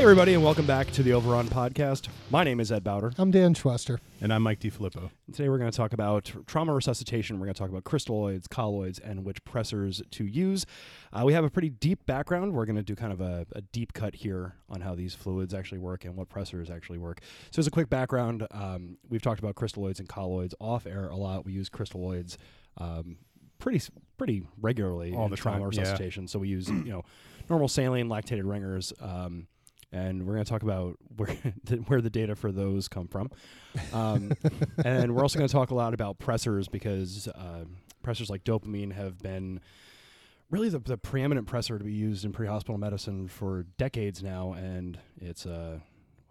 Hey, everybody, and welcome back to the Overon Podcast. My name is Ed Bowder. I'm Dan Schwester. And I'm Mike DiFilippo. Today, we're going to talk about trauma resuscitation. We're going to talk about crystalloids, colloids, and which pressors to use. Uh, we have a pretty deep background. We're going to do kind of a, a, deep cut here on how these fluids actually work and what pressors actually work. So, as a quick background, um, we've talked about crystalloids and colloids off air a lot. We use crystalloids. Um, pretty pretty regularly all in the trauma time, resuscitation. Yeah. So we use you know normal saline lactated ringers. Um, and we're going to talk about where the, where the data for those come from. Um, and we're also going to talk a lot about pressors because uh, pressors like dopamine have been really the, the preeminent pressor to be used in pre-hospital medicine for decades now, and it's a uh,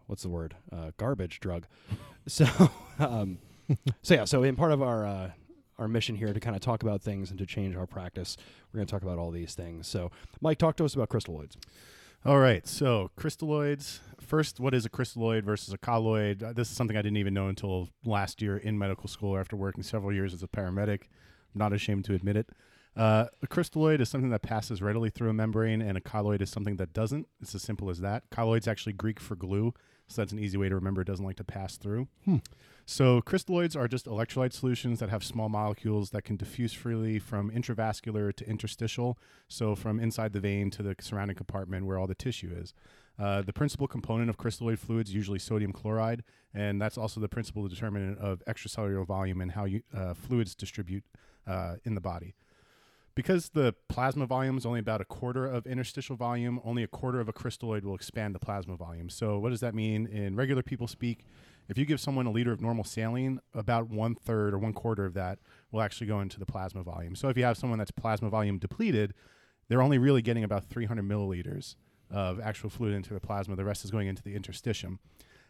what's the word uh, garbage drug. so um, so yeah, so in part of our uh, our mission here to kind of talk about things and to change our practice, we're going to talk about all these things. So Mike, talk to us about crystalloids. All right. So, crystalloids. First, what is a crystalloid versus a colloid? Uh, this is something I didn't even know until last year in medical school after working several years as a paramedic. I'm not ashamed to admit it. Uh, a crystalloid is something that passes readily through a membrane, and a colloid is something that doesn't. It's as simple as that. Colloid's actually Greek for glue, so that's an easy way to remember it doesn't like to pass through. So, crystalloids are just electrolyte solutions that have small molecules that can diffuse freely from intravascular to interstitial, so from inside the vein to the surrounding compartment where all the tissue is. Uh, the principal component of crystalloid fluids usually sodium chloride, and that's also the principal determinant of extracellular volume and how you, uh, fluids distribute uh, in the body. Because the plasma volume is only about a quarter of interstitial volume, only a quarter of a crystalloid will expand the plasma volume. So, what does that mean in regular people speak? If you give someone a liter of normal saline, about one third or one quarter of that will actually go into the plasma volume. So, if you have someone that's plasma volume depleted, they're only really getting about 300 milliliters of actual fluid into the plasma. The rest is going into the interstitium.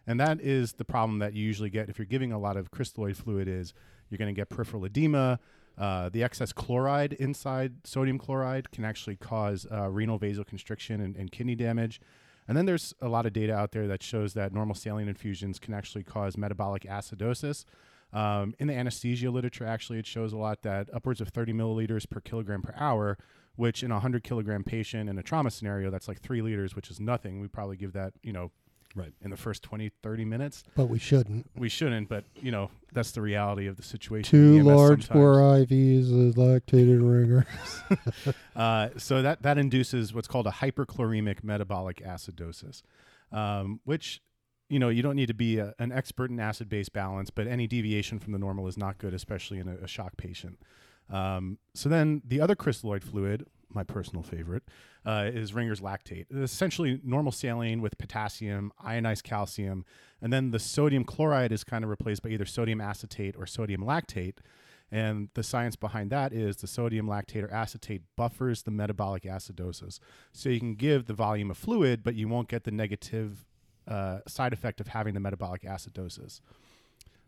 And that is the problem that you usually get if you're giving a lot of crystalloid fluid is you're going to get peripheral edema, uh, the excess chloride inside sodium chloride can actually cause uh, renal vasoconstriction and, and, kidney damage. And then there's a lot of data out there that shows that normal saline infusions can actually cause metabolic acidosis. Um, in the anesthesia literature, actually, it shows a lot that upwards of 30 milliliters per kilogram per hour, which in a 100 kilogram patient in a trauma scenario, that's like three liters, which is nothing. We probably give that, you know, right. in the first 20 30 minutes. But we shouldn't. We shouldn't but you know that's the reality of the situation two large bore ivs of lactated ringers. Uh, so that that induces what's called a hyperchloremic metabolic acidosis um, which you know you don't need to be a, an expert in acid base balance but any deviation from the normal is not good especially in a, a shock patient. Um, so then the other crystalloid fluid my personal favorite, uh, is Ringer's lactate. It's essentially normal saline with potassium, ionized calcium, and then the sodium chloride is kind of replaced by either sodium acetate or sodium lactate. And the science behind that is the sodium lactate or acetate buffers the metabolic acidosis. So you can give the volume of fluid, but you won't get the negative uh, side effect of having the metabolic acidosis.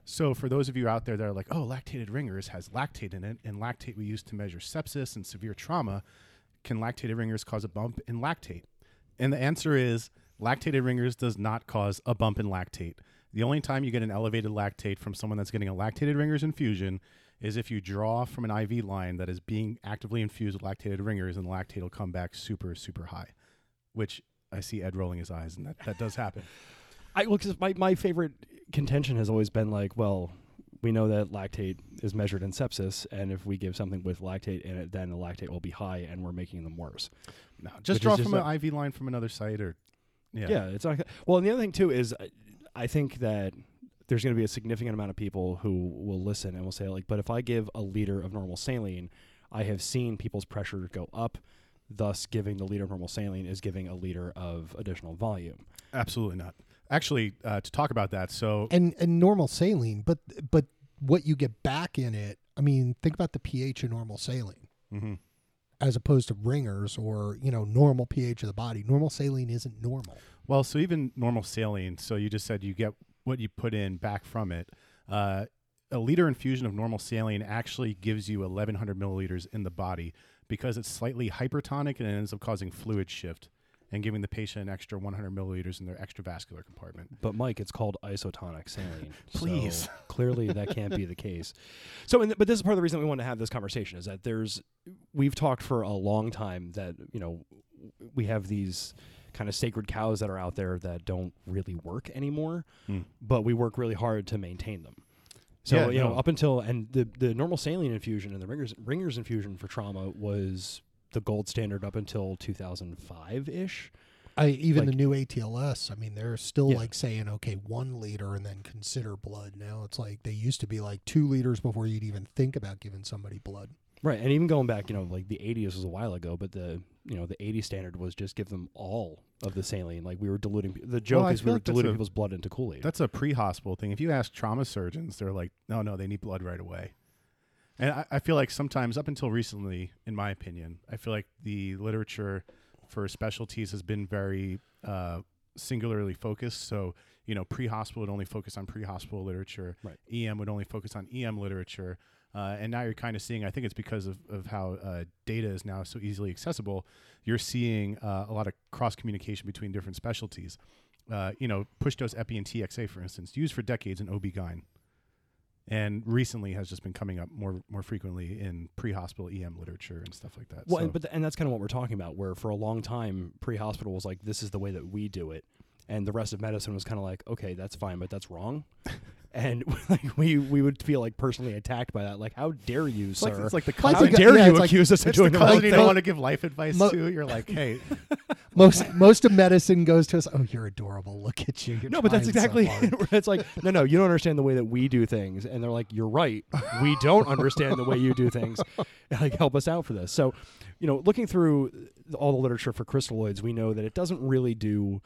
So, for those of you out there that are like, oh, lactated ringers has lactate in it, and lactate we use to measure sepsis and severe trauma, can lactated ringers cause a bump in lactate? And the answer is lactated ringers does not cause a bump in lactate. The only time you get an elevated lactate from someone that's getting a lactated ringers infusion is if you draw from an IV line that is being actively infused with lactated ringers, and the lactate will come back super, super high, which I see Ed rolling his eyes, and that, that does happen. I look, my, my favorite contention has always been like, well, we know that lactate is measured in sepsis, and if we give something with lactate in it, then the lactate will be high, and we're making them worse. No, just Which draw is just from a- an IV line from another site, or yeah, Yeah, it's not. Well, and the other thing too is, uh, I think that there's going to be a significant amount of people who will listen and will say like, but if I give a liter of normal saline, I have seen people's pressure go up. Thus, giving the liter of normal saline is giving a liter of additional volume. absolutely not. Actually, uh, to talk about that, so and and normal saline but but what you get back in it i mean think about the ph of normal saline mhm. as opposed to ringers or you know normal ph of the body normal saline isn't normal Well, so even normal saline. So you just said you get what you put in back from it. Uh, a liter infusion of normal saline actually gives you 1,100 milliliters in the body because it's slightly hypertonic and it ends up causing fluid shift and giving the patient an extra 100 milliliters in their extravascular compartment. But Mike, it's called isotonic saline. Please. So clearly, that can't be the case. So, and th- but this is part of the reason we want to have this conversation is that there's we've talked for a long time that you know we have these kind of sacred cows that are out there that don't really work anymore, Hmm. but we work really hard to maintain them. So Yeah, you know, no. up until and the the normal saline infusion and the ringers ringers infusion for trauma was the gold standard up until 2005 ish. I even Like- the new ATLS. I mean, they're still Yeah. like saying, okay, one liter and then consider blood. Now it's like they used to be like two liters before you'd even think about giving somebody blood. Right, and even going back, you know, like the 80s was a while ago, but the you know the 80 standard was just give them all of the saline. Like we were diluting. The joke I is we were like diluting a- people's blood into Kool Aid. That's a pre-hospital thing. If you ask trauma surgeons, they're like, no, no, they need blood right away. And I, I feel like sometimes, up until recently, in my opinion, I feel like the literature for specialties has been very uh, singularly focused. So, you know, pre-hospital would only focus on pre-hospital literature. Right. EM would only focus on EM literature. Uh, and now you're kind of seeing, I think it's because of, of how uh, data is now so easily accessible, you're seeing uh, a lot of cross communication between different specialties. Uh, you know, push dose epi and TXA, for instance, used for decades in OB-GYN. And recently has just been coming up more more frequently in pre-hospital EM literature and stuff like that. well, So- and, but th- and that's kind of what we're talking about. Where for a long time, pre-hospital was like, this is the way that we do it, and the rest of medicine was kind of like, okay, that's fine, but that's wrong. and like we we would feel like personally attacked by that. Like, how dare you, it's like, sir? it's like the how dare yeah, you like- accuse us of the doing the cousin right you don't want to give life advice Mo- to. You're like, hey, Most most of medicine goes to us. Oh, you're adorable. Look at you. You're No, but that's trying so exactly it's like no, no, you don't understand the way that we do things, and they're like, you're right, we don't understand the way you do things. Like, help us out for this. So, you know, looking through all the literature for crystalloids, we know that it doesn't really do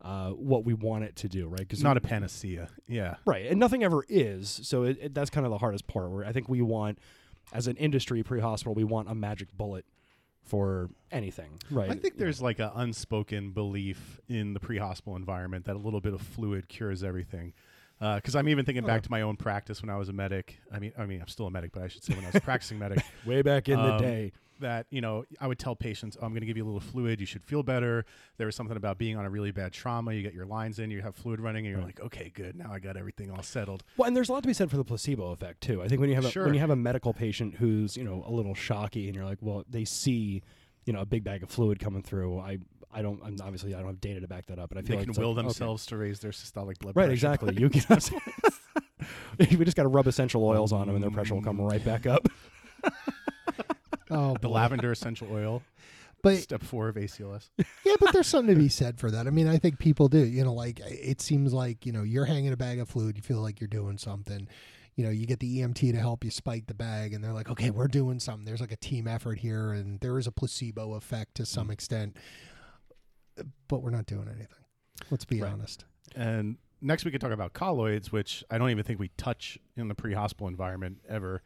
uh, what we want it to do, right? it's not a panacea. Yeah. right, and nothing ever is. So it, it, that's kind of the hardest part. Where I think we want, as an industry pre-hospital, we want a magic bullet for anything, right? I think there's like an unspoken belief in the pre-hospital environment that a little bit of fluid cures everything. Because I'm even thinking back to my own practice when I was a medic. I mean, I mean, I'm still a medic, but I should say when I was a practicing medic, way back in the Um, day. That you know I would tell patients, oh, "I'm going to give you a little fluid. You should feel better." There was something about being on a really bad trauma. You get your lines in, you have fluid running, and you're like, "Okay, good. Now I got everything all settled." Well, and there's a lot to be said for the placebo effect too. I think when you have a, Sure. when you have a medical patient who's you know a little shocky, and you're like, well, they see you know a big bag of fluid coming through. I I don't I'm obviously I don't have data to back that up, but I They feel like can will like, okay. themselves to raise their systolic blood pressure. Right, pressure. exactly. You can. we just got to rub essential oils on them, and their pressure will come right back up. Oh, the boy. lavender essential oil, But step four of ACLS. yeah, but there's something to be said for that. I mean, I think people do. You know, like it seems like you know you're hanging a bag of fluid. You feel like you're doing something. You know, you get the EMT to help you spike the bag, and they're like, "Okay, we're doing something." There's like a team effort here, and there is a placebo effect to some mm. extent, but we're not doing anything. Let's be Right. honest. And next we could talk about colloids, which I don't even think we touch in the pre-hospital environment ever.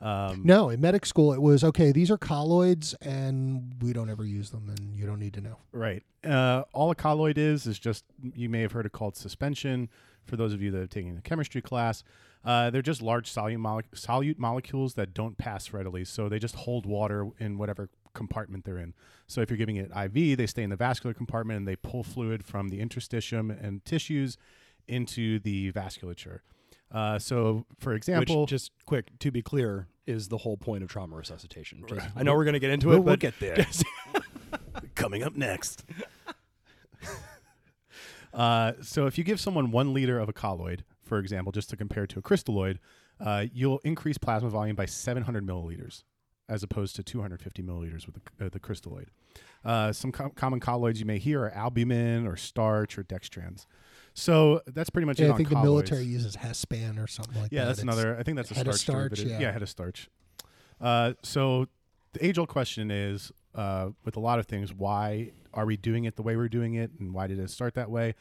Um, No, in medic school, it was okay. These are colloids, and we don't ever use them, and you don't need to know. Right. Uh, all a colloid is is just you may have heard it called suspension. For those of you that have taken a chemistry class, uh, they're just large solute, solute molecules that don't pass readily, so they just hold water in whatever compartment they're in. So if you're giving it IV, they stay in the vascular compartment and they pull fluid from the interstitium and tissues into the vasculature. Uh, so, for example, Which, just quick to be clear, is the whole point of trauma resuscitation. Just- Right. I know we're going to get into We'll- it, we'll but get there. Coming up next. uh, so if you give someone one liter of a colloid, for example, just to compare to a crystalloid, uh, you'll increase plasma volume by 700 milliliters as opposed to 250 milliliters with the, uh, the crystalloid. Uh, some com- common colloids you may hear are albumin or starch or dextrans. So that's pretty much it I think the military uses Hespan or something like Yeah, that. Yeah, that's It's- another. I think that's a hetastarch. starch, derivative. yeah. hetastarch. Uh, so the age-old question is, uh, with a lot of things, why are we doing it the way we're doing it, and why did it start that way?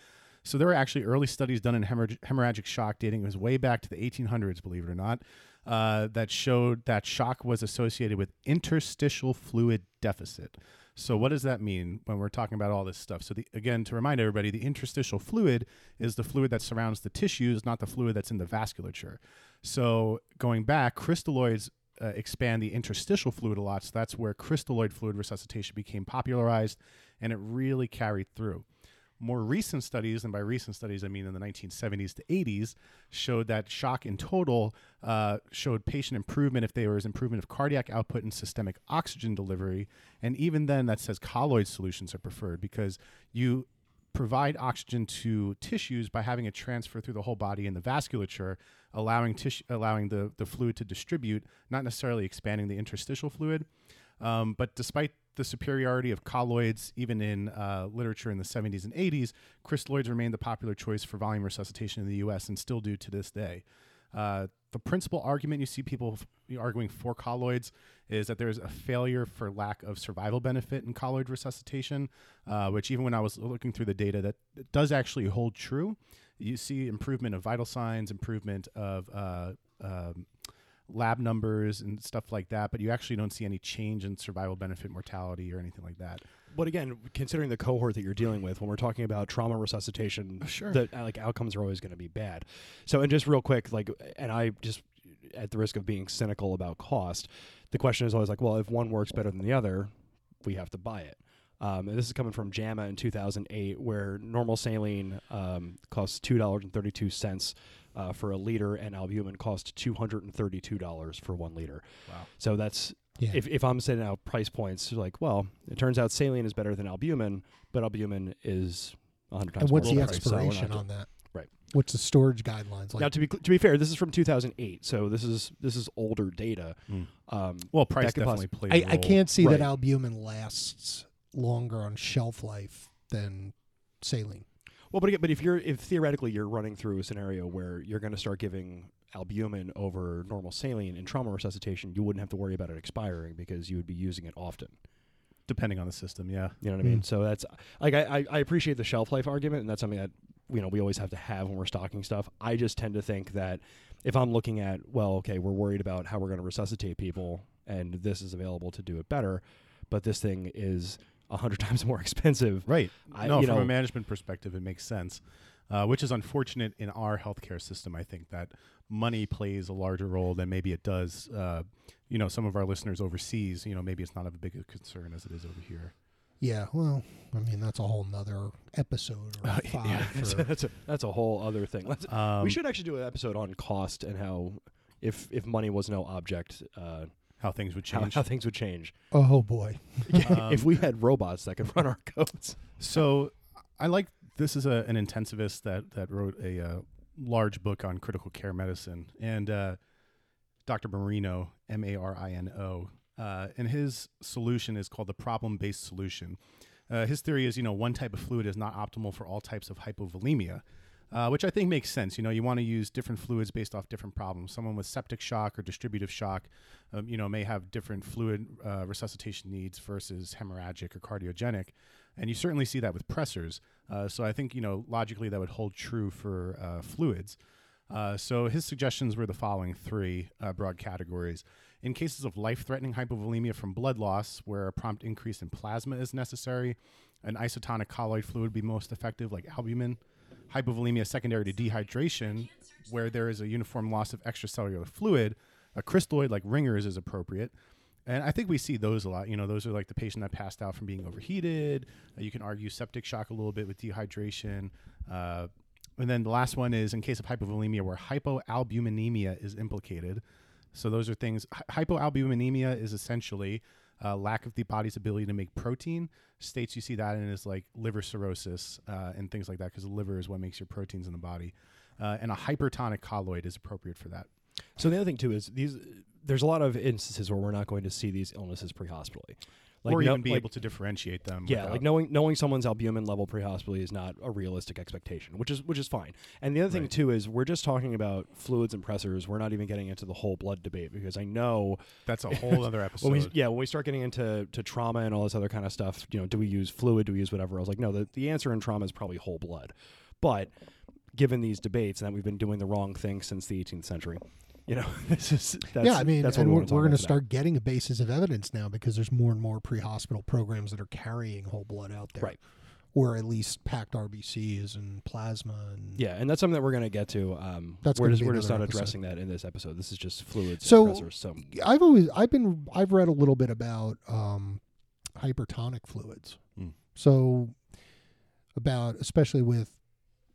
So there were actually early studies done in hemorrhag- hemorrhagic shock, dating it was way back to the 1800s, believe it or not, uh, that showed that shock was associated with interstitial fluid deficit. So what does that mean when we're talking about all this stuff? So the, again, to remind everybody, the interstitial fluid is the fluid that surrounds the tissues, not the fluid that's in the vasculature. So going back, crystalloids uh, expand the interstitial fluid a lot. So that's where crystalloid fluid resuscitation became popularized, and it really carried through. More recent studies, and by recent studies I mean in the 1970s to 80s, showed that shock in total uh, showed patient improvement if there was improvement of cardiac output and systemic oxygen delivery. And even then, that says colloid solutions are preferred because you provide oxygen to tissues by having it transfer through the whole body in the vasculature, allowing tissue, allowing the, the fluid to distribute, not necessarily expanding the interstitial fluid. Um, but despite the superiority of colloids, even in uh, literature in the 70s and 80s, crystalloids remained the popular choice for volume resuscitation in the U.S. and still do to this day. Uh, the principal argument you see people arguing for colloids is that there's a failure for lack of survival benefit in colloid resuscitation, uh, which even when I was looking through the data, that does actually hold true. You see improvement of vital signs, improvement of uh, um, lab numbers and stuff like that, but you actually don't see any change in survival benefit, mortality, or anything like that. But again, considering the cohort that you're dealing with, when we're talking about trauma resuscitation, Sure. the uh, like outcomes are always going to be bad. So, and just real quick, like, and I just at the risk of being cynical about cost, the question is always like, well, if one works better than the other, we have to buy it. Um, and this is coming from JAMA in 2008, where normal saline um, costs two dollars and thirty-two cents uh, for a liter, and albumin costs two hundred and thirty-two dollars for one liter. Wow. So that's Yeah. if, if I'm setting out price points, like, well, it turns out saline is better than albumin, but albumin is 100 times and what's more the priced, so expiration on that? Right. What's the storage guidelines like? now, to be to be fair, this is from 2008, so this is this is older data. Mm. Um, Well, price That could definitely possi- plays. a I, I role. I can't see Right. that albumin lasts longer on shelf life than saline. Well, but again, but if you're if theoretically you're running through a scenario where you're going to start giving albumin over normal saline in trauma resuscitation, you wouldn't have to worry about it expiring because you would be using it often. depending on the system. Yeah. You know what I mean? Mm. So that's like I, I, I appreciate the shelf life argument, and that's something that you know we always have to have when we're stocking stuff. I just tend to think that if I'm looking at well, okay, we're worried about how we're going to resuscitate people, and this is available to do it better, but this thing is a hundred times more expensive. Right. I- no, from know- a management perspective, it makes sense. Uh, which is unfortunate in our healthcare system. I think that money plays a larger role than maybe it does. Uh, you know, some of our listeners overseas. You know, maybe it's not of a big a concern as it is over here. Yeah, well, I mean that's a whole nother episode or Uh, five. yeah, that's, a, that's a that's a whole other thing. Let's, Um, we should actually do an episode on cost and how if if money was no object, uh, how things would how, change. how things would change. oh boy, Um, if we had robots that could run our codes. So I like this is a, an intensivist that that wrote a uh, large book on critical care medicine, and uh, Dr. Marino, M A R I N O, uh, and his solution is called the problem based solution. Uh, his theory is, you know, one type of fluid is not optimal for all types of hypovolemia. Uh, which I think makes sense. You know, you want to use different fluids based off different problems. Someone with septic shock or distributive shock, um, you know, may have different fluid uh, resuscitation needs versus hemorrhagic or cardiogenic, and you certainly see that with pressors. Uh, so I think you know logically that would hold true for uh, fluids. Uh, so his suggestions were the following three uh, broad categories. In cases of life-threatening hypovolemia from blood loss, where a prompt increase in plasma is necessary, an isotonic colloid fluid would be most effective, like albumin. Hypovolemia secondary to dehydration, where there is a uniform loss of extracellular fluid, a crystalloid like Ringer's is appropriate. And I think we see those a lot. You know, those are like the patient that passed out from being overheated. Uh, you can argue septic shock a little bit with dehydration. Uh, and then the last one is in case of hypovolemia where hypoalbuminemia is implicated. So those are things. hy- Hypoalbuminemia is essentially uh, lack of the body's ability to make protein. States you see that in is like liver cirrhosis uh, and things like that because the liver is what makes your proteins in the body. Uh, and a hypertonic colloid is appropriate for that. So the other thing too is these. There's a lot of instances where we're not going to see these illnesses pre-hospitally, or no- even be like- able to differentiate them. Yeah, without- like knowing knowing someone's albumin level pre-hospitally is not a realistic expectation, which is which is fine. And the other thing Right. too is we're just talking about fluids and pressors. We're not even getting into the whole blood debate because I know that's a whole other episode. when we yeah when we start getting into to trauma and all this other kind of stuff, you know, do we use fluid? Do we use whatever? I was like, no, the the answer in trauma is probably whole blood, but given these debates and that we've been doing the wrong thing since the 18th century, you know, this is that's, yeah, I mean, that's and what we're, we we're going to start getting a basis of evidence now because there's more and more pre-hospital programs that are carrying whole blood out there, Right. Or at least packed RBCs and plasma and Yeah, and that's something that we're going to get to. Um, That's we're just, we're just not episode. addressing that in this episode. This is just fluids So- So I've always I've been I've read a little bit about um, hypertonic fluids. Hmm. So about, especially with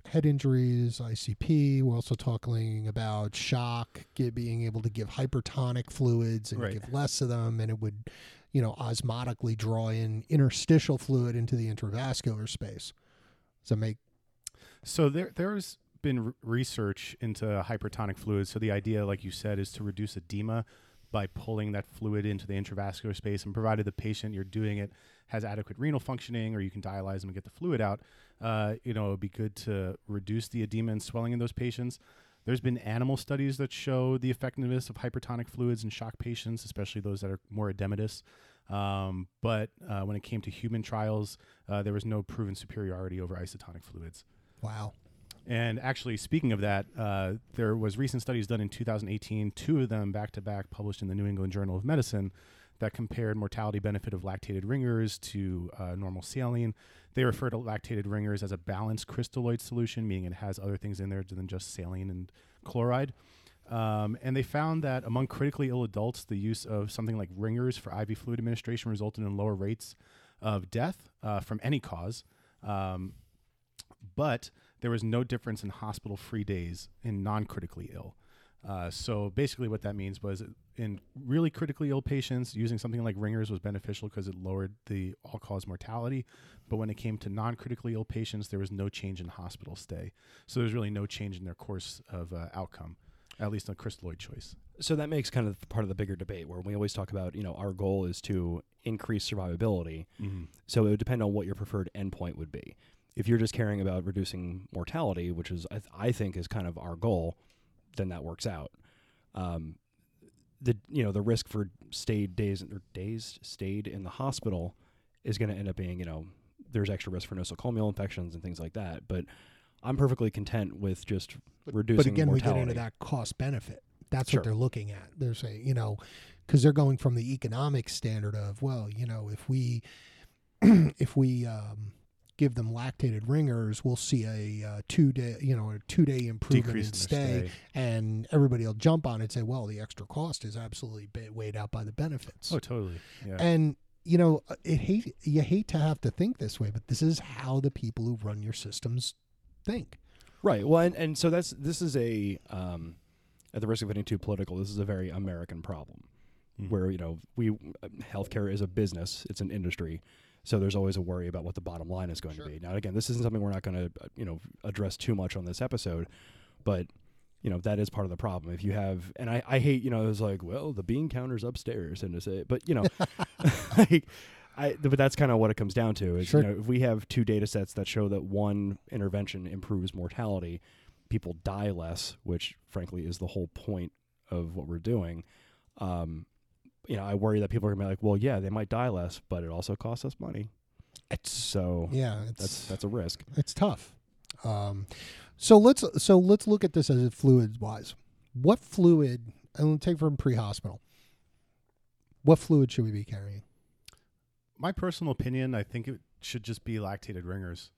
head injuries, ICP. We're also talking about shock, get, being able to give hypertonic fluids and Right. give less of them, and it would, you know, osmotically draw in interstitial fluid into the intravascular space. Does that make So there there's been r- research into hypertonic fluids. So the idea, like you said, is to reduce edema by pulling that fluid into the intravascular space, and provided the patient you're doing it has adequate renal functioning, or you can dialyze them and get the fluid out, uh, you know, it would be good to reduce the edema and swelling in those patients. There's been animal studies that show the effectiveness of hypertonic fluids in shock patients, especially those that are more edematous. Um, but uh, when it came to human trials, uh, there was no proven superiority over isotonic fluids. wow? And actually, speaking of that, uh, there was recent studies done in 2018, two of them back to back, published in the New England Journal of Medicine, that compared mortality benefit of lactated ringers to uh, normal saline. They refer to lactated ringers as a balanced crystalloid solution, meaning it has other things in there than just saline and chloride. Um, and they found that among critically ill adults, the use of something like ringers for IV fluid administration resulted in lower rates of death uh, from any cause. Um, but there was no difference in hospital free days in non critically ill. Uh, so basically, what that means was in really critically ill patients, using something like ringers was beneficial because it lowered the all cause mortality. But when it came to non critically ill patients, there was no change in hospital stay. So there's really no change in their course of uh, outcome, at least on crystalloid choice. So that makes kind of part of the bigger debate where we always talk about, you know, our goal is to increase survivability. Mm-hmm. So it would depend on what your preferred endpoint would be. If you're just caring about reducing mortality, which is I, th- I think is kind of our goal, then that works out. Um, the you know the risk for stayed days or days stayed in the hospital is going to end up being you know there's extra risk for nosocomial infections and things like that. But I'm perfectly content with just reducing. But again, mortality. we get into that cost benefit. That's Sure. what they're looking at. They're saying, you know, because they're going from the economic standard of, well, you know, if we if we um, give them lactated ringers, we'll see a uh, two day, you know, a two day improvement Decrease in in stay, stay. and everybody will jump on it and say, well, the extra cost is absolutely weighed out by the benefits. Oh, totally. Yeah. And you know, uh, it hate you hate to have to think this way, but this is how the people who run your systems think. Right. Well, and, and so that's this is a um, at the risk of getting too political, this is a very American problem Mhm. where you know we uh, healthcare is a business, it's an industry, so there's always a worry about what the bottom line is going Sure. to be. Now, again, this isn't something we're not going to uh, you know address too much on this episode, but you know that is part of the problem. If you have, and I, I hate you know it's like well the bean counter's upstairs and to say, but you know, like. I, but that's kind of what it comes down to. Is Sure. you know, if we have two data sets that show that one intervention improves mortality, people die less, which frankly is the whole point of what we're doing. Um, you know, I worry that people are gonna be like, well, yeah, they might die less, but it also costs us money. It's So yeah, it's that's that's a risk. it's tough. Um, so let's so let's look at this as a fluid wise. What fluid? And let's take from pre-hospital. What fluid should we be carrying? My personal opinion, I think it should just be lactated ringers.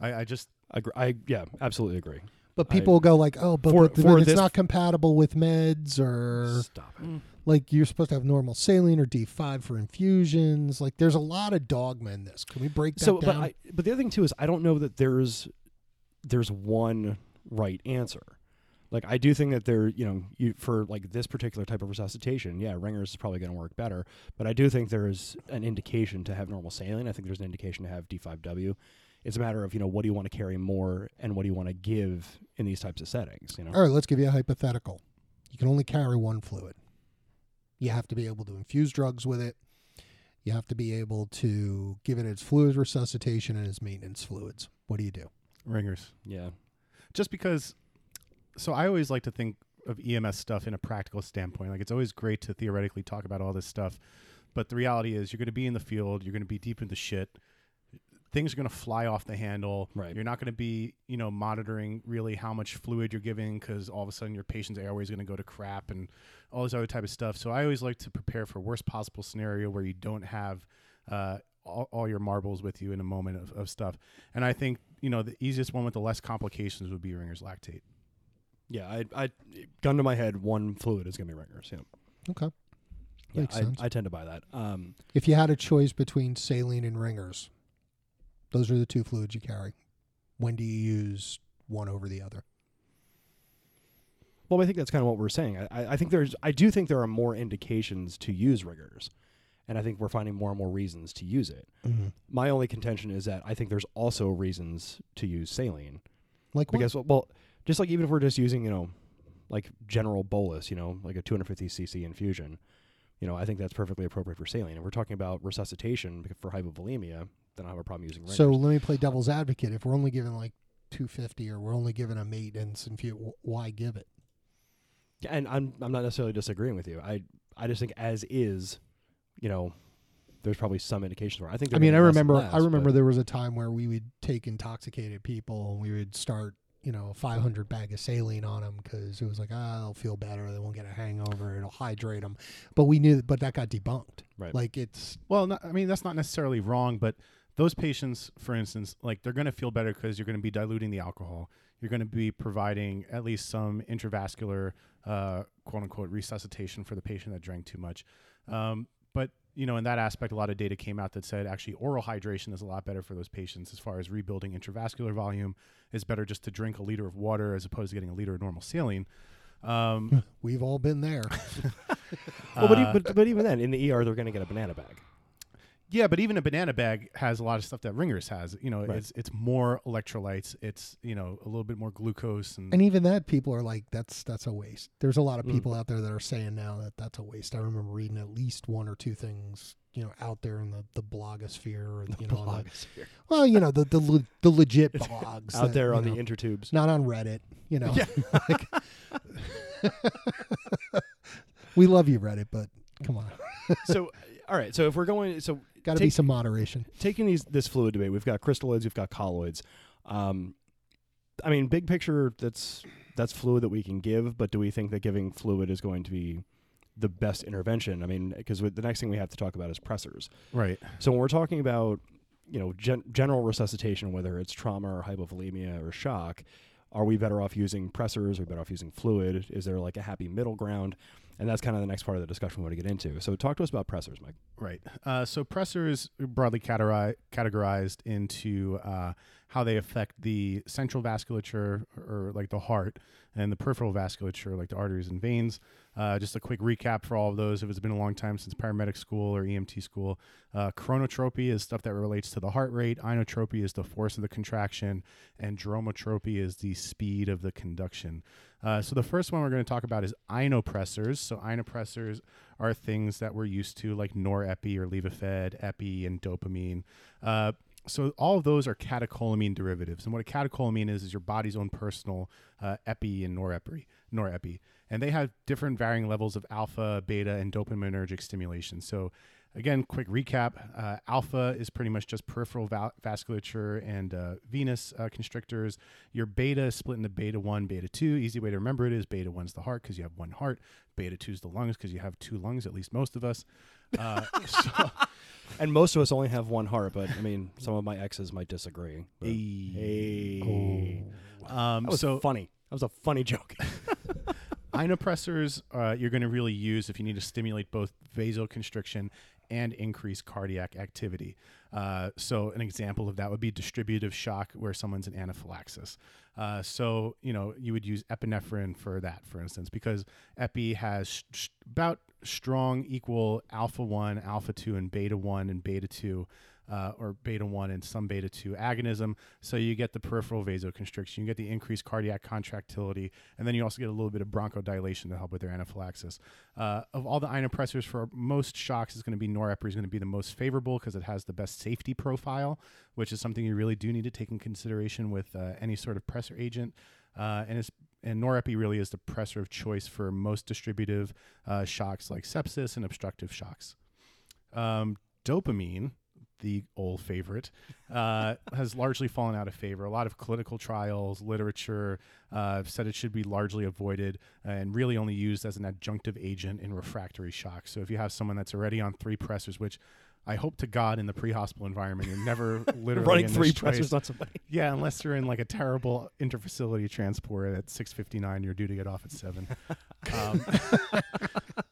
I, I just I, I yeah, absolutely agree. But I- people go like, oh, but, For- but then for it's this- not compatible with meds, or Stop it. Like you're supposed to have normal saline or D5 for infusions. Like, there's a lot of dogma in this. Can we break that So, down? but I, but the other thing too is I don't know that there's there's one right answer. Like I do think that there, you know, you for like this particular type of resuscitation, yeah, ringers is probably going to work better. But I do think there's an indication to have normal saline. I think there's an indication to have D5W. It's a matter of you know what do you want to carry more and what do you want to give in these types of settings. You know, All right, let's give you a hypothetical. You can only carry one fluid. You have to be able to infuse drugs with it. You have to be able to give it its fluid resuscitation and its maintenance fluids. What do you do? ringers. yeah, just because so i always like to think of ems stuff in a practical standpoint like it's always great to theoretically talk about all this stuff but the reality is you're going to be in the field you're going to be deep into shit things are going to fly off the handle Right. you're not going to be you know monitoring really how much fluid you're giving because all of a sudden your patient's airway is going to go to crap and all this other type of stuff so i always like to prepare for worst possible scenario where you don't have uh, all, all your marbles with you in a moment of, of stuff and i think you know the easiest one with the less complications would be ringers lactate yeah. I, I gun to my head, one fluid is going to be ringers. Yeah, Okay. yeah Makes I, sense. I tend to buy that. Um, If you had a choice between saline and ringers, Those are the two fluids you carry. When do you use one over the other? Well, I think that's kind of what we're saying. I- I, I think there's, I do think there are more indications to use riggers, and I think we're finding more and more reasons to use it. Mm-hmm. My only contention is that I think there's also reasons to use saline Like what? because, well, just like even if we're just using, you know, like general bolus, you know, like a 250 cc infusion, you know, I think that's perfectly appropriate for saline. If we're talking about resuscitation for hypovolemia, then I have a problem using riggers. So let me play devil's advocate. If we're only given like 250 or we're only given a maintenance infusion, why give it? and I'm I'm not necessarily disagreeing with you. I I just think as is, you know, there's probably some indications where I think. I mean, I and remember less, I remember there was a time where we would take intoxicated people and we would start, you know, a 500 bag of saline on them because it was like, ah, they'll feel better, they won't get a hangover, it'll hydrate them. But we knew, but that got debunked. Right. Like it's Well, no, I mean that's not necessarily wrong, but those patients, for instance, like they're going to feel better because you're going to be diluting the alcohol. You're going to be providing at least some intravascular, uh, quote unquote, resuscitation for the patient that drank too much. Um, but you know, in that aspect, a lot of data came out that said actually oral hydration is a lot better for those patients as far as rebuilding intravascular volume. It's better just to drink a liter of water as opposed to getting a liter of normal saline. Um, we've all been there. Well, but, uh, but but even then, in the ER, they're going to get a banana bag. Yeah, but even a banana bag has a lot of stuff that Ringers has. You know, Right. it's it's more electrolytes. It's you know a little bit more glucose and, and even that people are like that's that's a waste. There's a lot of Mm. people out there that are saying now that that's a waste. I remember reading at least one or two things, you know, out there in the the blogosphere or you know, Blogosphere. well, you know, the the, le- the legit blogs out that, there on know, the intertubes. not on Reddit, you know. Yeah. Like- we love you, Reddit, but come on, so, all right. So if we're going, so got to be Take- some moderation. taking these this fluid debate, we've got crystalloids, we've got colloids. Um, I mean, big picture, that's that's fluid that we can give, but do we think that giving fluid is going to be the best intervention? I mean, because the next thing we have to talk about is pressors. right. So when we're talking about you know gen- general resuscitation, whether it's trauma or hypovolemia or shock, are we better off using pressors? Are we better off using fluid? Is there like a happy middle ground? And that's kind of the next part of the discussion we want to get into. So talk to us about pressors, Mike. Right. Uh, so pressors are broadly categorized into uh, how they affect the central vasculature or, like the heart and the peripheral vasculature like the arteries and veins. Uh, just a quick recap for all of those if it's been a long time since paramedic school or EMT school. Uh, chronotropy is stuff that relates to the heart rate. Inotropy is the force of the contraction. And dromotropy is the speed of the conduction. Uh, so the first one we're going to talk about is inopressors. So inopressors are things that we're used to, like norepi or Levophed, epi, and dopamine. So all of those are catecholamine derivatives, and what a catecholamine is is your body's own personal uh, epi and norepi, norepi, and they have different varying levels of alpha, beta, and dopaminergic stimulation. So again, quick recap: uh, alpha is pretty much just peripheral val- vasculature and uh, venous uh, constrictors. Your beta is split into beta one, beta two. Easy way to remember it is beta one's the heart because you have one heart. Beta two is the lungs because you have two lungs, at least most of us. Uh, so, And most of us only have one heart, but I mean, some of my exes might disagree. Hey. Hey. Um, That was so funny. That was a funny joke. inopressors uh, you're going to really use if you need to stimulate both vasoconstriction and increase cardiac activity. Uh, so an example of that would be distributive shock, where someone's in anaphylaxis. Uh, so you know you would use epinephrine for that, for instance, because epi has sh- about strong equal alpha one, alpha two, and beta one and beta two. Uh, or beta 1 and some beta 2 agonism. So you get the peripheral vasoconstriction, you get the increased cardiac contractility, and then you also get a little bit of bronchodilation to help with their anaphylaxis. Uh, of all the inopressors for most shocks, is going to be norepi is going to be the most favorable because it has the best safety profile, which is something you really do need to take in consideration with uh, any sort of pressor agent. Uh, and it's and norepi really is the pressor of choice for most distributive uh, shocks like sepsis and obstructive shocks. Um, dopamine, the old favorite, uh, has largely fallen out of favor. A lot of clinical trials, literature uh, have said it should be largely avoided and really only used as an adjunctive agent in refractory shock. So if you have someone that's already on three pressors, which I hope to God in the pre-hospital environment, you're never literally Running in three pressors on somebody. Yeah, unless you're in like a terrible interfacility transport at 6:59, you're due to get off at seven. um,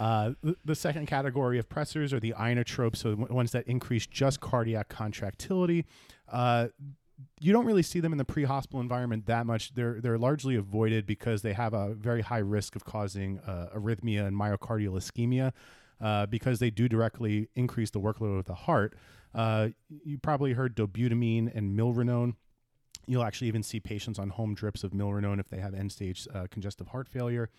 Uh, the, second category of pressors are the inotropes, so ones that increase just cardiac contractility. Uh, you don't really see them in the pre-hospital environment that much. They're they're largely avoided because they have a very high risk of causing uh, arrhythmia and myocardial ischemia, uh, because they do directly increase the workload of the heart. Uh, you probably heard dobutamine and milrinone. You'll actually even see patients on home drips of milrinone if they have end-stage uh, congestive heart failure.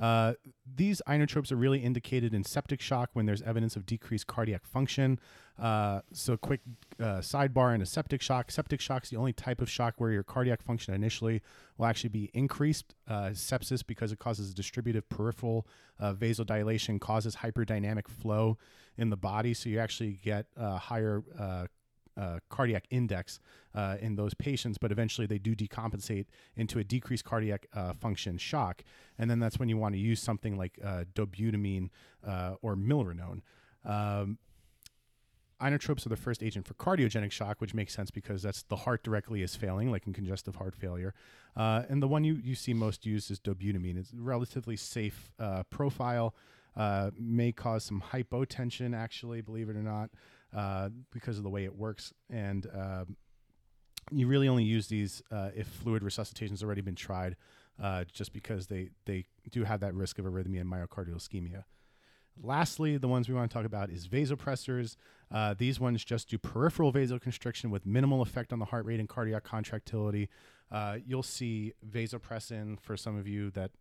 Uh, these inotropes are really indicated in septic shock when there's evidence of decreased cardiac function. Uh, so, quick uh, sidebar a septic shock. Septic shock is the only type of shock where your cardiac function initially will actually be increased. Uh, sepsis, because it causes distributive peripheral uh, vasodilation, causes hyperdynamic flow in the body. So, you actually get higher uh, cardiac index uh, in those patients, but eventually they do decompensate into a decreased cardiac uh, function shock. And then that's when you want to use something like uh, dobutamine uh, or milrinone. Um, inotropes are the first agent for cardiogenic shock, which makes sense because that's the heart directly is failing, like in congestive heart failure. Uh, and the one you, you see most used is dobutamine. It's a relatively safe profile. may cause some hypotension, actually, believe it or not uh, because of the way it works. And uh, you really only use these uh, if fluid resuscitation has already been tried, uh, just because they, they do have that risk of arrhythmia and myocardial ischemia. Lastly, the ones we want to talk about is vasopressors. Uh, these ones just do peripheral vasoconstriction with minimal effect on the heart rate and cardiac contractility. Uh, you'll see vasopressin for some of you that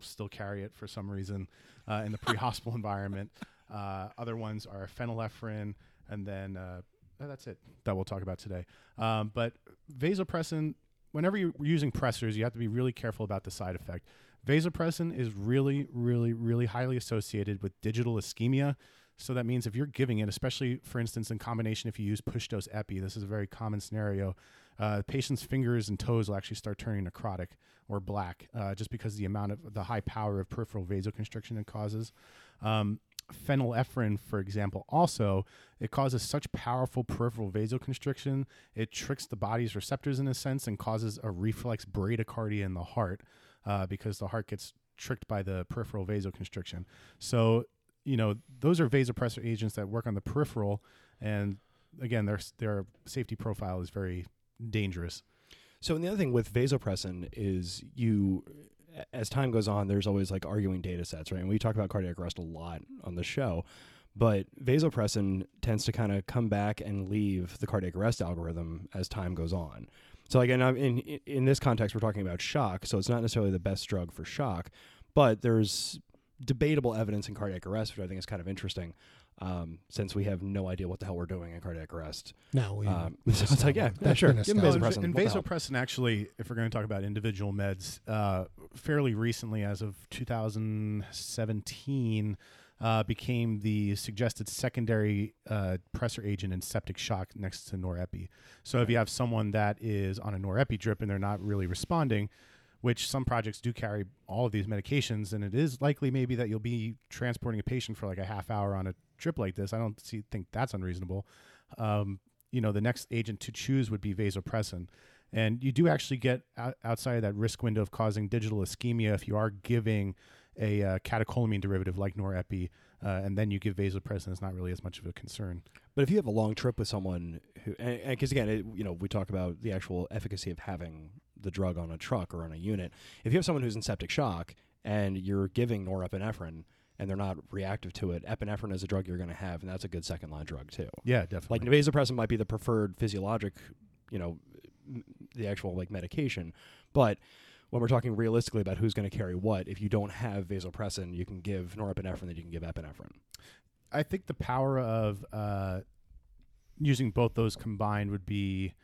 still carry it for some reason in the pre-hospital environment. other ones are phenylephrine, and then uh, oh, that's it that we'll talk about today. Um, but vasopressin, whenever you're using pressors, you have to be really careful about the side effect. Vasopressin is really, really, really highly associated with digital ischemia. So that means if you're giving it, especially for instance in combination if you use push dose epi, this is a very common scenario. Uh, patient's fingers and toes will actually start turning necrotic or black, uh, just because the amount of the high power of peripheral vasoconstriction it causes. Um, phenylephrine, for example, also it causes such powerful peripheral vasoconstriction, it tricks the body's receptors in a sense and causes a reflex bradycardia in the heart uh, because the heart gets tricked by the peripheral vasoconstriction. So, you know, those are vasopressor agents that work on the peripheral, and again, their their safety profile is very dangerous. So, and the other thing with vasopressin is you as time goes on, there's always like arguing data sets, right? And we talk about cardiac arrest a lot on the show, but vasopressin tends to kind of come back and leave the cardiac arrest algorithm as time goes on. So again, in in this context, we're talking about shock, so it's not necessarily the best drug for shock, but there's debatable evidence in cardiac arrest, which I think is kind of interesting, um, since we have no idea what the hell we're doing in cardiac arrest. No, we, um, so it's like, yeah, yeah sure. Give vasopressin. And vasopressin, actually, if we're going to talk about individual meds, uh, fairly recently, as of 2017, uh, became the suggested secondary uh, pressor agent in septic shock next to norepi. So if you have someone that is on a norepi drip and they're not really responding, which some projects do carry all of these medications, and it is likely maybe that you'll be transporting a patient for like a half hour on a trip like this. I don't see, think that's unreasonable. Um, you know, the next agent to choose would be vasopressin. And you do actually get out, outside of that risk window of causing digital ischemia if you are giving a uh, catecholamine derivative like norepi, uh, and then you give vasopressin. It's not really as much of a concern. But if you have a long trip with someone who, because again, it, you know, we talk about the actual efficacy of having the drug on a truck or on a unit. If you have someone who's in septic shock and you're giving norepinephrine and they're not reactive to it, epinephrine is a drug you're going to have, and that's a good second line drug too. Yeah, definitely. Like vasopressin might be the preferred physiologic, you know, the actual like medication, but when we're talking realistically about who's going to carry what, if you don't have vasopressin, you can give norepinephrine, then you can give epinephrine. I think the power of uh, using both those combined would be,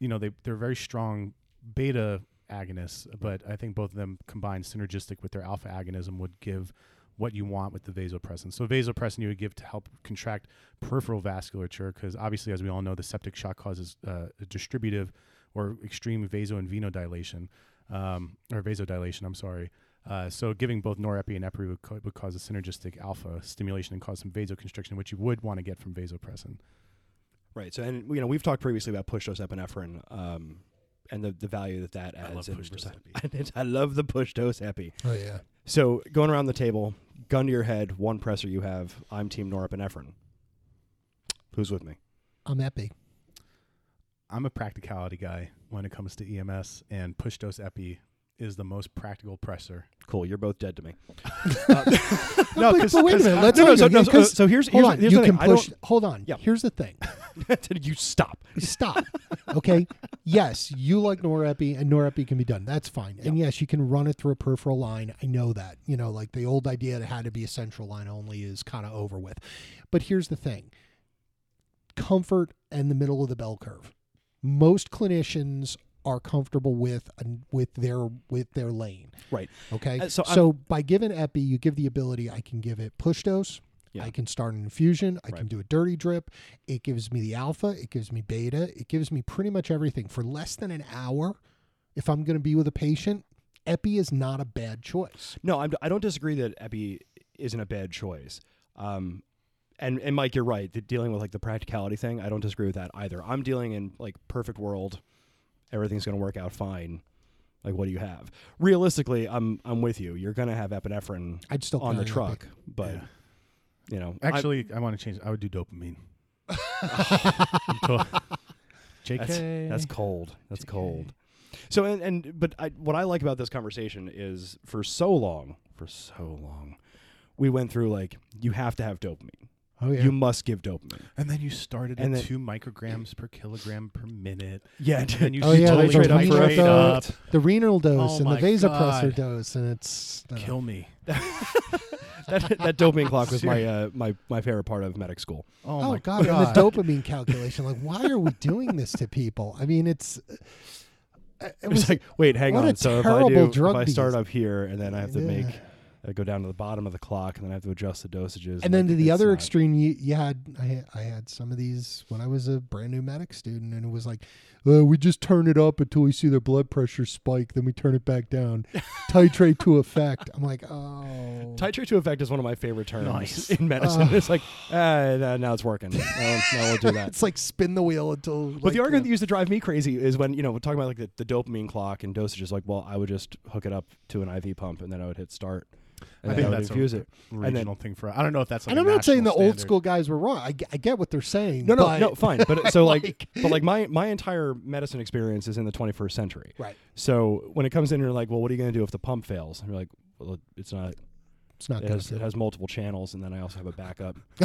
you know, they they're very strong beta agonists, but I think both of them combined synergistic with their alpha agonism would give what you want with the vasopressin. So vasopressin you would give to help contract peripheral vasculature because obviously, as we all know, the septic shock causes uh, a distributive or extreme vaso and venodilation, um, or vasodilation. I'm sorry. Uh, so giving both norepi and epi would, co- would cause a synergistic alpha stimulation and cause some vasoconstriction, which you would want to get from vasopressin. Right. So, and you know, we've talked previously about push dose epinephrine. Um, and the, the value that that adds. I love push dose I love the push dose epi. Oh yeah. So going around the table, gun to your head, one pressor you have. I'm Team Norepinephrine. Who's with me? I'm epi. I'm a practicality guy when it comes to EMS, and push dose epi is the most practical pressor. Cool. You're both dead to me. no, but, but wait a minute. Let's no, no, so, no, so, uh, 'cause- so here's hold here's, on. here's you can thing. Push. Hold on. Yeah. Here's the thing. you stop. Stop. Okay. yes, you like norepi, and norepi can be done. That's fine. And yes, you can run it through a peripheral line. I know that. You know, like the old idea that it had to be a central line only is kind of over with. But here's the thing: comfort and the middle of the bell curve. Most clinicians are comfortable with with their with their lane. Right. Okay. Uh, so so I'm- by giving epi, you give the ability. I can give it push dose. Yeah. I can start an infusion. I can do a dirty drip. It gives me the alpha. It gives me beta. It gives me pretty much everything for less than an hour. If I'm going to be with a patient, epi is not a bad choice. No, I'm, I don't disagree that epi isn't a bad choice. Um, and and Mike, you're right. The, dealing with like the practicality thing, I don't disagree with that either. I'm dealing in like perfect world, everything's going to work out fine. Like, what do you have? Realistically, I'm I'm with you. You're going to have epinephrine I'd still on the carry epi. truck, but Yeah. you know, Actually, I, want to change. I would do dopamine. JK. That's that's cold. That's cold. So and and but I, what I like about this conversation is for so long, for so long, we went through like you have to have dopamine. Oh yeah. You must give dopamine. and then you started And at then- two micrograms per kilogram per minute. Yeah, And then you Oh, yeah, slowly there's a titrate renal up. dose. the renal dose Oh and the vasopressor God. dose, and it's uh, Kill me. that that dopamine clock was my uh, my my favorite part of medic school. Oh, Oh, my god, and the dopamine calculation. Like, why are we doing this to people? I mean, it's. uh, It It was like, wait, hang on. So if I do, if I start up here and then I have to make, Yeah. I go down to the bottom of the clock and then I have to adjust the dosages. and then to the other not- extreme, you, you had I, I had some of these when I was a brand new medic student, and it was like, uh, we just turn it up until we see their blood pressure spike, then we turn it back down, titrate to effect. I'm like, oh, Titrate to effect is one of my favorite terms Nice. in medicine. Ugh. it's like, ah, now it's working. No, no, we'll do that. it's like spin the wheel until. But like, the argument uh, that used to drive me crazy is when you know we're talking about like the, the dopamine clock and dosages. Like, well, I would just hook it up to an IV pump and then I would hit start. And I then think I would that's a- infuse it. regional thing for. I don't know if that's. Like and I'm not saying the national old school guys were wrong. I, I get what they're saying. No, no, but- no, fine. But so like, but like my my entire medicine experience is in the 21st century. right. So when it comes in, you're like, well, what are you going to do if the pump fails? And you're like, well, it's not. It's not It good. has, it has multiple channels, and then I also have a backup.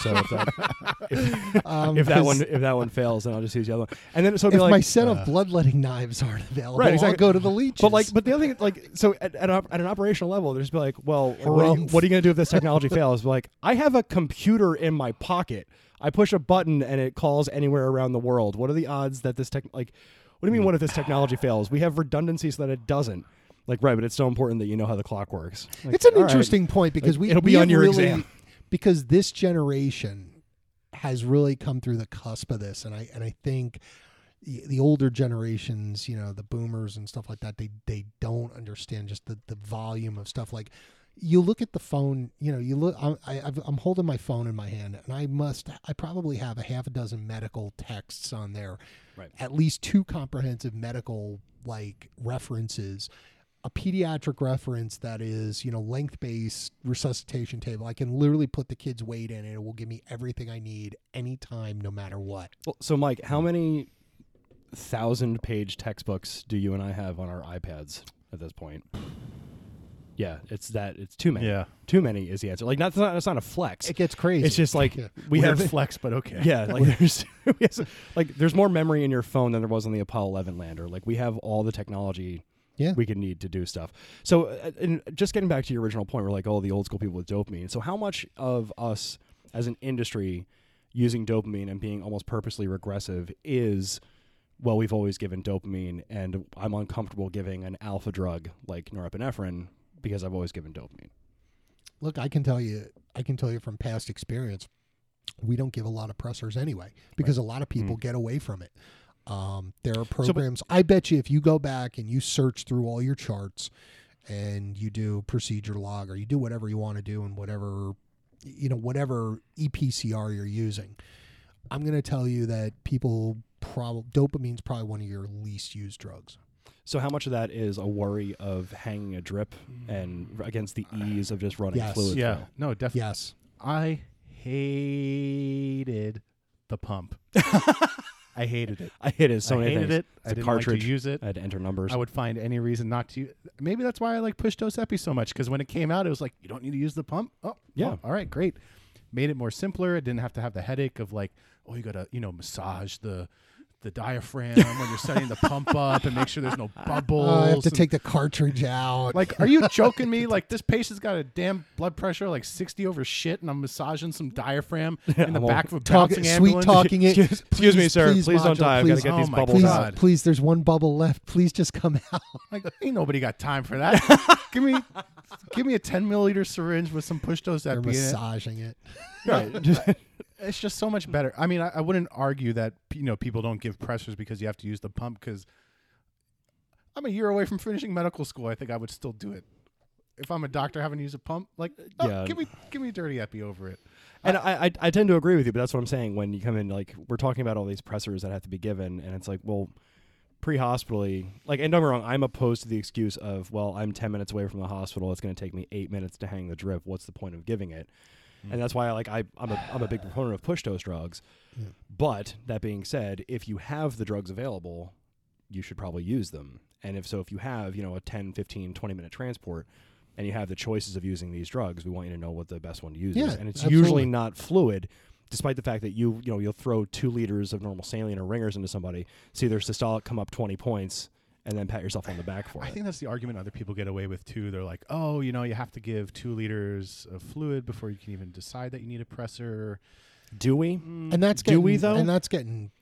so if that if, Um, if that 'cause one if that one fails, then I'll just use the other one. And then so If like, my set uh, of bloodletting knives aren't available, Right, I'll exactly. go to the leeches. But like, but the other thing, like, so at, at, an at an operational level, there's be like, well, what are, you, what are you going to do if this technology fails? Be like, I have a computer in my pocket. I push a button and it calls anywhere around the world. What are the odds that this tech, like, what do you mean? What if this technology fails? We have redundancy so that it doesn't. Like, right, but it's so important that you know how the clock works. Like, it's an all right. interesting point because Like, we it'll be we on your really, exam. because this generation has really come through the cusp of this, and I and I think the the older generations, you know, the boomers and stuff like that, they they don't understand just the the volume of stuff. Like you look at the phone, you know, you look. I, I I've- I'm holding my phone in my hand, and I must, I probably have a half a dozen medical texts on there, Right. at least two comprehensive medical like references a pediatric reference that is, you know, length based resuscitation table. I can literally put the kid's weight in and it will give me everything I need anytime, no matter what. Well, so, Mike, how many thousand page textbooks do you and I have on our iPads at this point? Yeah, it's that. It's too many. Yeah. Too many is the answer. Like, that's not. That's not a flex. It gets crazy. It's just like Yeah. we Weird have. flex, but okay. Yeah, like there's like there's more memory in your phone than there was on the Apollo 11 lander. Like we have all the technology Yeah. we could need to do stuff. So, uh, and just getting back to your original point, we're like, oh, the old school people with dopamine. So, how much of us as an industry using dopamine and being almost purposely regressive is, well, we've always given dopamine, and I'm uncomfortable giving an alpha drug like norepinephrine because I've always given dopamine. Look, I can tell you, I can tell you from past experience, we don't give a lot of pressors anyway because a lot of people get away from it. Um, there are programs. I bet you if you go back and you search through all your charts and you do procedure log or you do whatever you want to do and whatever you know whatever EPCR you're using, I'm going to tell you that people probably dopamine's probably one of your least used drugs. So how much of that is a worry of hanging a drip and against the ease of just running Yes. fluid? yeah, through? no, definitely. Yes. I hated the pump. I hated it. I hate it so I many hated things. it. It's I a didn't cartridge. like to use it. I had to enter numbers. I would find any reason not to. Maybe that's why I like push dose epi so much because when it came out, it was like you don't need to use the pump. Oh, Yeah. oh, all right, great. Made it more simpler. It didn't have to have the headache of like, oh, you gotta you know massage the the diaphragm when you're setting the pump up and make sure there's no bubbles. Oh, I have to and- take the cartridge out. like, are you joking me? Like, this patient's got a damn blood pressure like 60 over shit, and I'm massaging some diaphragm in the back of a Talk, bouncing sweet talking it. Excuse- excuse me, sir. Please, Please don't die. I've got to please. get Oh these bubbles Please, out. Please, there's one bubble left. Please just come out. Like, ain't nobody got time for that. give me, give me a 10 milliliter syringe with some push dose it. massaging it. Right. It's just so much better. I mean, I, I wouldn't argue that you know people don't give pressors because you have to use the pump. Because I'm a year away from finishing medical school. I think I would still do it. If I'm a doctor having to use a pump, like, oh, Yeah. give me, give me dirty epi over it. And I, I I tend to agree with you, but that's what I'm saying. When you come in, like we're talking about all these pressors that have to be given, and it's like, well, pre-hospitally, like, and don't get me wrong, I'm opposed to the excuse of, well, I'm 10 minutes away from the hospital. It's going to take me eight minutes to hang the drip. What's the point of giving it? Mm. And that's why, I like, I I'm a I'm a big proponent of push dose drugs. Yeah. But that being said, if you have the drugs available, you should probably use them. And if so, if you have, you know, a 10, 15, 20 minute transport and you have the choices of using these drugs, we want you to know what the best one to use Yeah, is. And it's absolutely. usually not fluid, despite the fact that you, you know, you'll throw two liters of normal saline or ringers into somebody, see their systolic come up 20 points, and then pat yourself on the back for I it. I think that's the argument other people get away with too. They're like, oh, you know, you have to give two liters of fluid before you can even decide that you need a pressor. Do we? And that's Do getting, we, though? And that's getting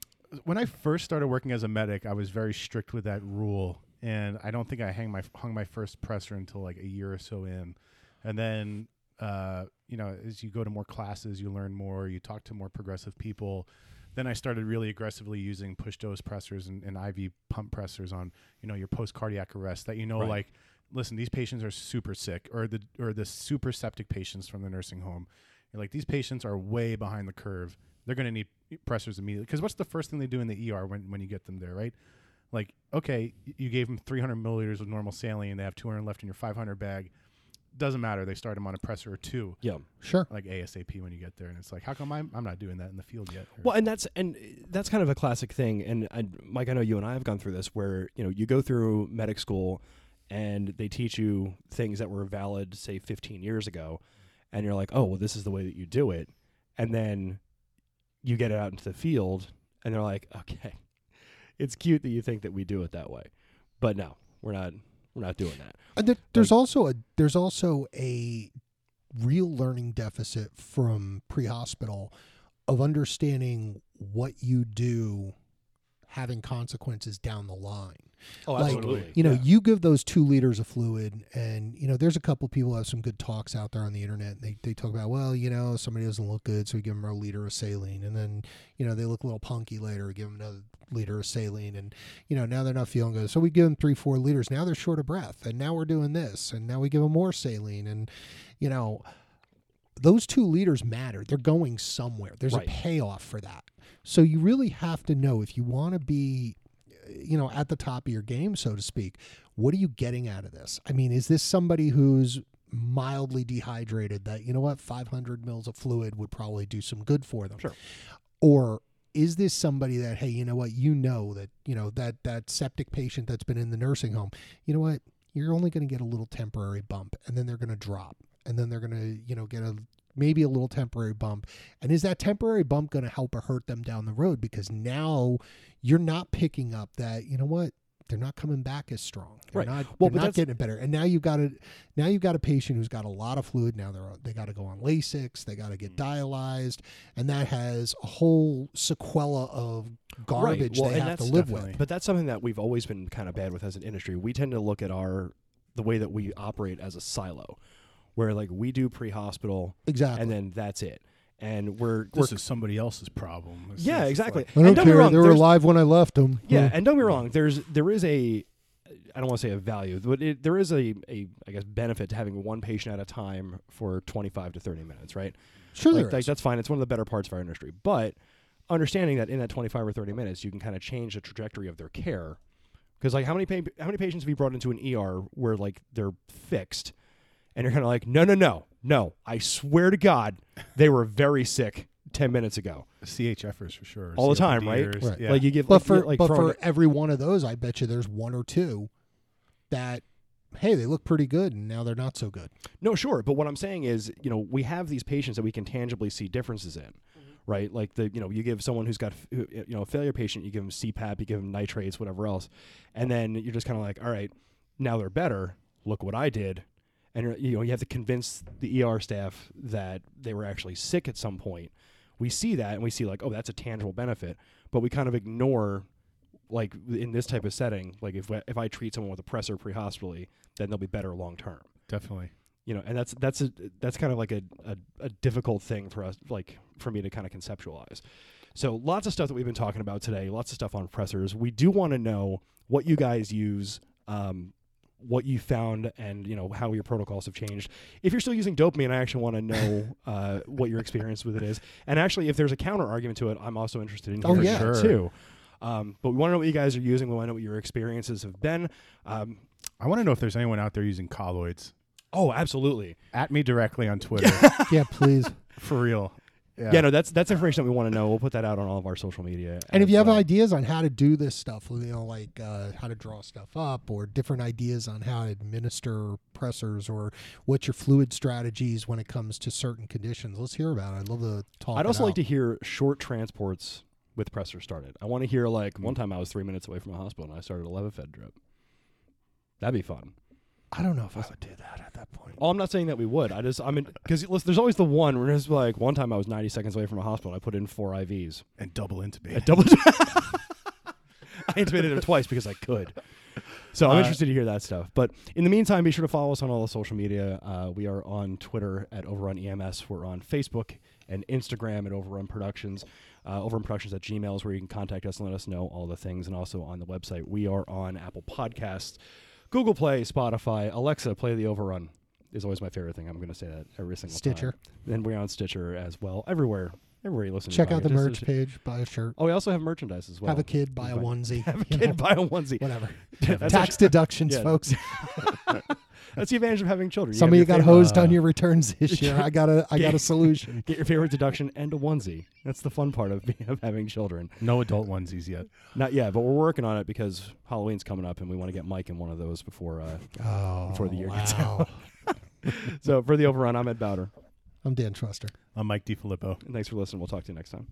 When I first started working as a medic, I was very strict with that rule, and I don't think I hang my hung my first pressor until like a year or so in, and then. Uh, you know, as you go to more classes, you learn more. You talk to more progressive people. Then I started really aggressively using push dose pressors and, and IV pump pressors on, you know, your post cardiac arrest. That you know, Right. like, listen, these patients are super sick, or the or the super septic patients from the nursing home. You're like, these patients are way behind the curve. They're going to need pressors immediately. Because what's the first thing they do in the ER when when you get them there, right? Like, okay, you gave them 300 milliliters of normal saline. They have 200 left in your 500 bag. Doesn't matter. They start them on a pressor or two, Yeah. sure. like ASAP when you get there. And it's like, how come I'm, I'm not doing that in the field yet? Well, and that's and that's kind of a classic thing. And, and Mike, I know you and I have gone through this, where you know you go through medic school, and they teach you things that were valid, say, 15 years ago, and you're like, oh, well, this is the way that you do it, and then you get it out into the field, and they're like, okay, it's cute that you think that we do it that way, but no, we're not. We're not doing that. And there, there's also a there's also a real learning deficit from pre-hospital of understanding what you do having consequences down the line. Oh, Like, absolutely. You know, Yeah. you give those two liters of fluid, and you know, there's a couple people who have some good talks out there on the internet. They they talk about, well, you know, somebody doesn't look good, so we give them a liter of saline, and then you know they look a little punky later, we give them another liter of saline, and you know now they're not feeling good, so we give them three, four liters. Now they're short of breath, and now we're doing this, and now we give them more saline, and you know. Those two liters matter. They're going somewhere. There's Right. a payoff for that. So you really have to know if you want to be you know at the top of your game so to speak. What are you getting out of this? I mean is this somebody who's mildly dehydrated that you know what 500 mils of fluid would probably do some good for them? Sure. or is this somebody that hey you know what you know that you know that that septic patient that's been in the nursing home you know what you're only going to get a little temporary bump and then they're going to drop and then they're going to you know get a maybe a little temporary bump. And is that temporary bump going to help or hurt them down the road? Because now you're not picking up that you know what? They're not coming back as strong. They're Right. not, Well, they're not getting it better. And now you've got a now you've got a patient who's got a lot of fluid. Now they're they got to go on lasix. They got to get hmm. dialyzed. And that has a whole sequela of garbage Well, they have to live with. But that's something that we've always been kind of bad with as an industry. We tend to look at our the way that we operate as a silo, where like we do pre-hospital exactly and then that's it, and we're, this we're is somebody else's problem. It's yeah just exactly. like- I don't and don't get me care. wrong, they were alive when I left them. Yeah, and don't be wrong. There's there is a I don't want to say a value, but it, there is a, a I guess benefit to having one patient at a time for 25 to 30 minutes, right? sure like, there like is. that's fine. It's one of the better parts of our industry. But understanding that in that 25 or 30 minutes, you can kind of change the trajectory of their care Because like how many pa- how many patients have you brought into an ER where like they're fixed, and you're kind of like, no, no, no, no. I swear to God, they were very sick ten minutes ago. CHFers for sure. All the time, right? Right. Yeah. Like you give, But like, for like but throwing for every one of those, I bet you there's one or two that hey, they look pretty good and now they're not so good. No, sure, but what I'm saying is, you know, we have these patients that we can tangibly see differences in, mm-hmm. right? Like the, you know, you give someone who's got, you know, a failure patient, you give them CPAP, you give them nitrates, whatever else, and then you're just kind of like, all right, now they're better. Look what I did, and you're- know, you have to convince the ER staff that they were actually sick at some point. We see that, and we see like, oh, that's a tangible benefit, but we kind of ignore. Like in this type of setting, like if if I treat someone with a pressor pre-hospitally, then they'll be better long term Definitely. you know and that's that's a that's kind of like a, a, a difficult thing for us like for me to kind of conceptualize so lots of stuff that we've been talking about today lots of stuff on pressors we do want to know what you guys use um, what you found and you know how your protocols have changed if you're still using dopamine i actually want to know uh, what your experience with it is and actually if there's a counter argument to it i'm also interested in Oh, yeah. Sure. too um, but we want to know what you guys are using we want to know what your experiences have been um, I want to know if there's anyone out there using colloids. oh absolutely At me directly on Twitter. yeah, please. for real. Yeah. no, that's that's information that we want to know. We'll put that out on all of our social media. And if you have well. ideas on how to do this stuff, you know, like uh, how to draw stuff up, or different ideas on how to administer pressors, or what's your fluid strategies when it comes to certain conditions, let's hear about it. I'd love to talk. I'd it also like to hear short transports with pressor started. I want to hear like one time I was three minutes away from a hospital and I started a Levophed drip. That'd be fun. I don't know if I would do that at that point. Oh, I'm not saying that we would. I just I mean because there's always the one where it's like one time I was 90 seconds away from a hospital. I put in four IVs. And double I intubate. double. I intubated him twice because I could. So I'm Uh, interested to hear that stuff. But in the meantime, be sure to follow us on all the social media. Uh, we are on Twitter at Overrun EMS. We're on Facebook and Instagram at Overrun Productions. Uh, Overrun Productions at Gmail is where you can contact us and let us know all the things. And also on the website, we are on Apple Podcasts, Google Play, Spotify, Alexa. Play the Overrun is always my favorite thing. I'm going to say that every single Stitcher. time. Stitcher. And we're on Stitcher as well. Everywhere, everywhere you listen. Check out the podcasts. merch page, buy a shirt, Oh, we also have merchandise as well. have a kid, buy a onesie, Have a kid know, buy a onesie. whatever. Tax deductions, folks. That's the advantage of having children. Some of you your got favorite- hosed uh, on your returns this year. I got a I got a solution. Get your favorite deduction and a onesie. That's the fun part of, of having children. no adult onesies yet. Not yet, but we're working on it because Halloween's coming up and we want to get Mike in one of those before. Uh, Oh, Before the year gets out. so for the overrun, I'm Ed Bowder. I'm Dan Truster. I'm Mike DiFilippo. And thanks for listening. We'll talk to you next time.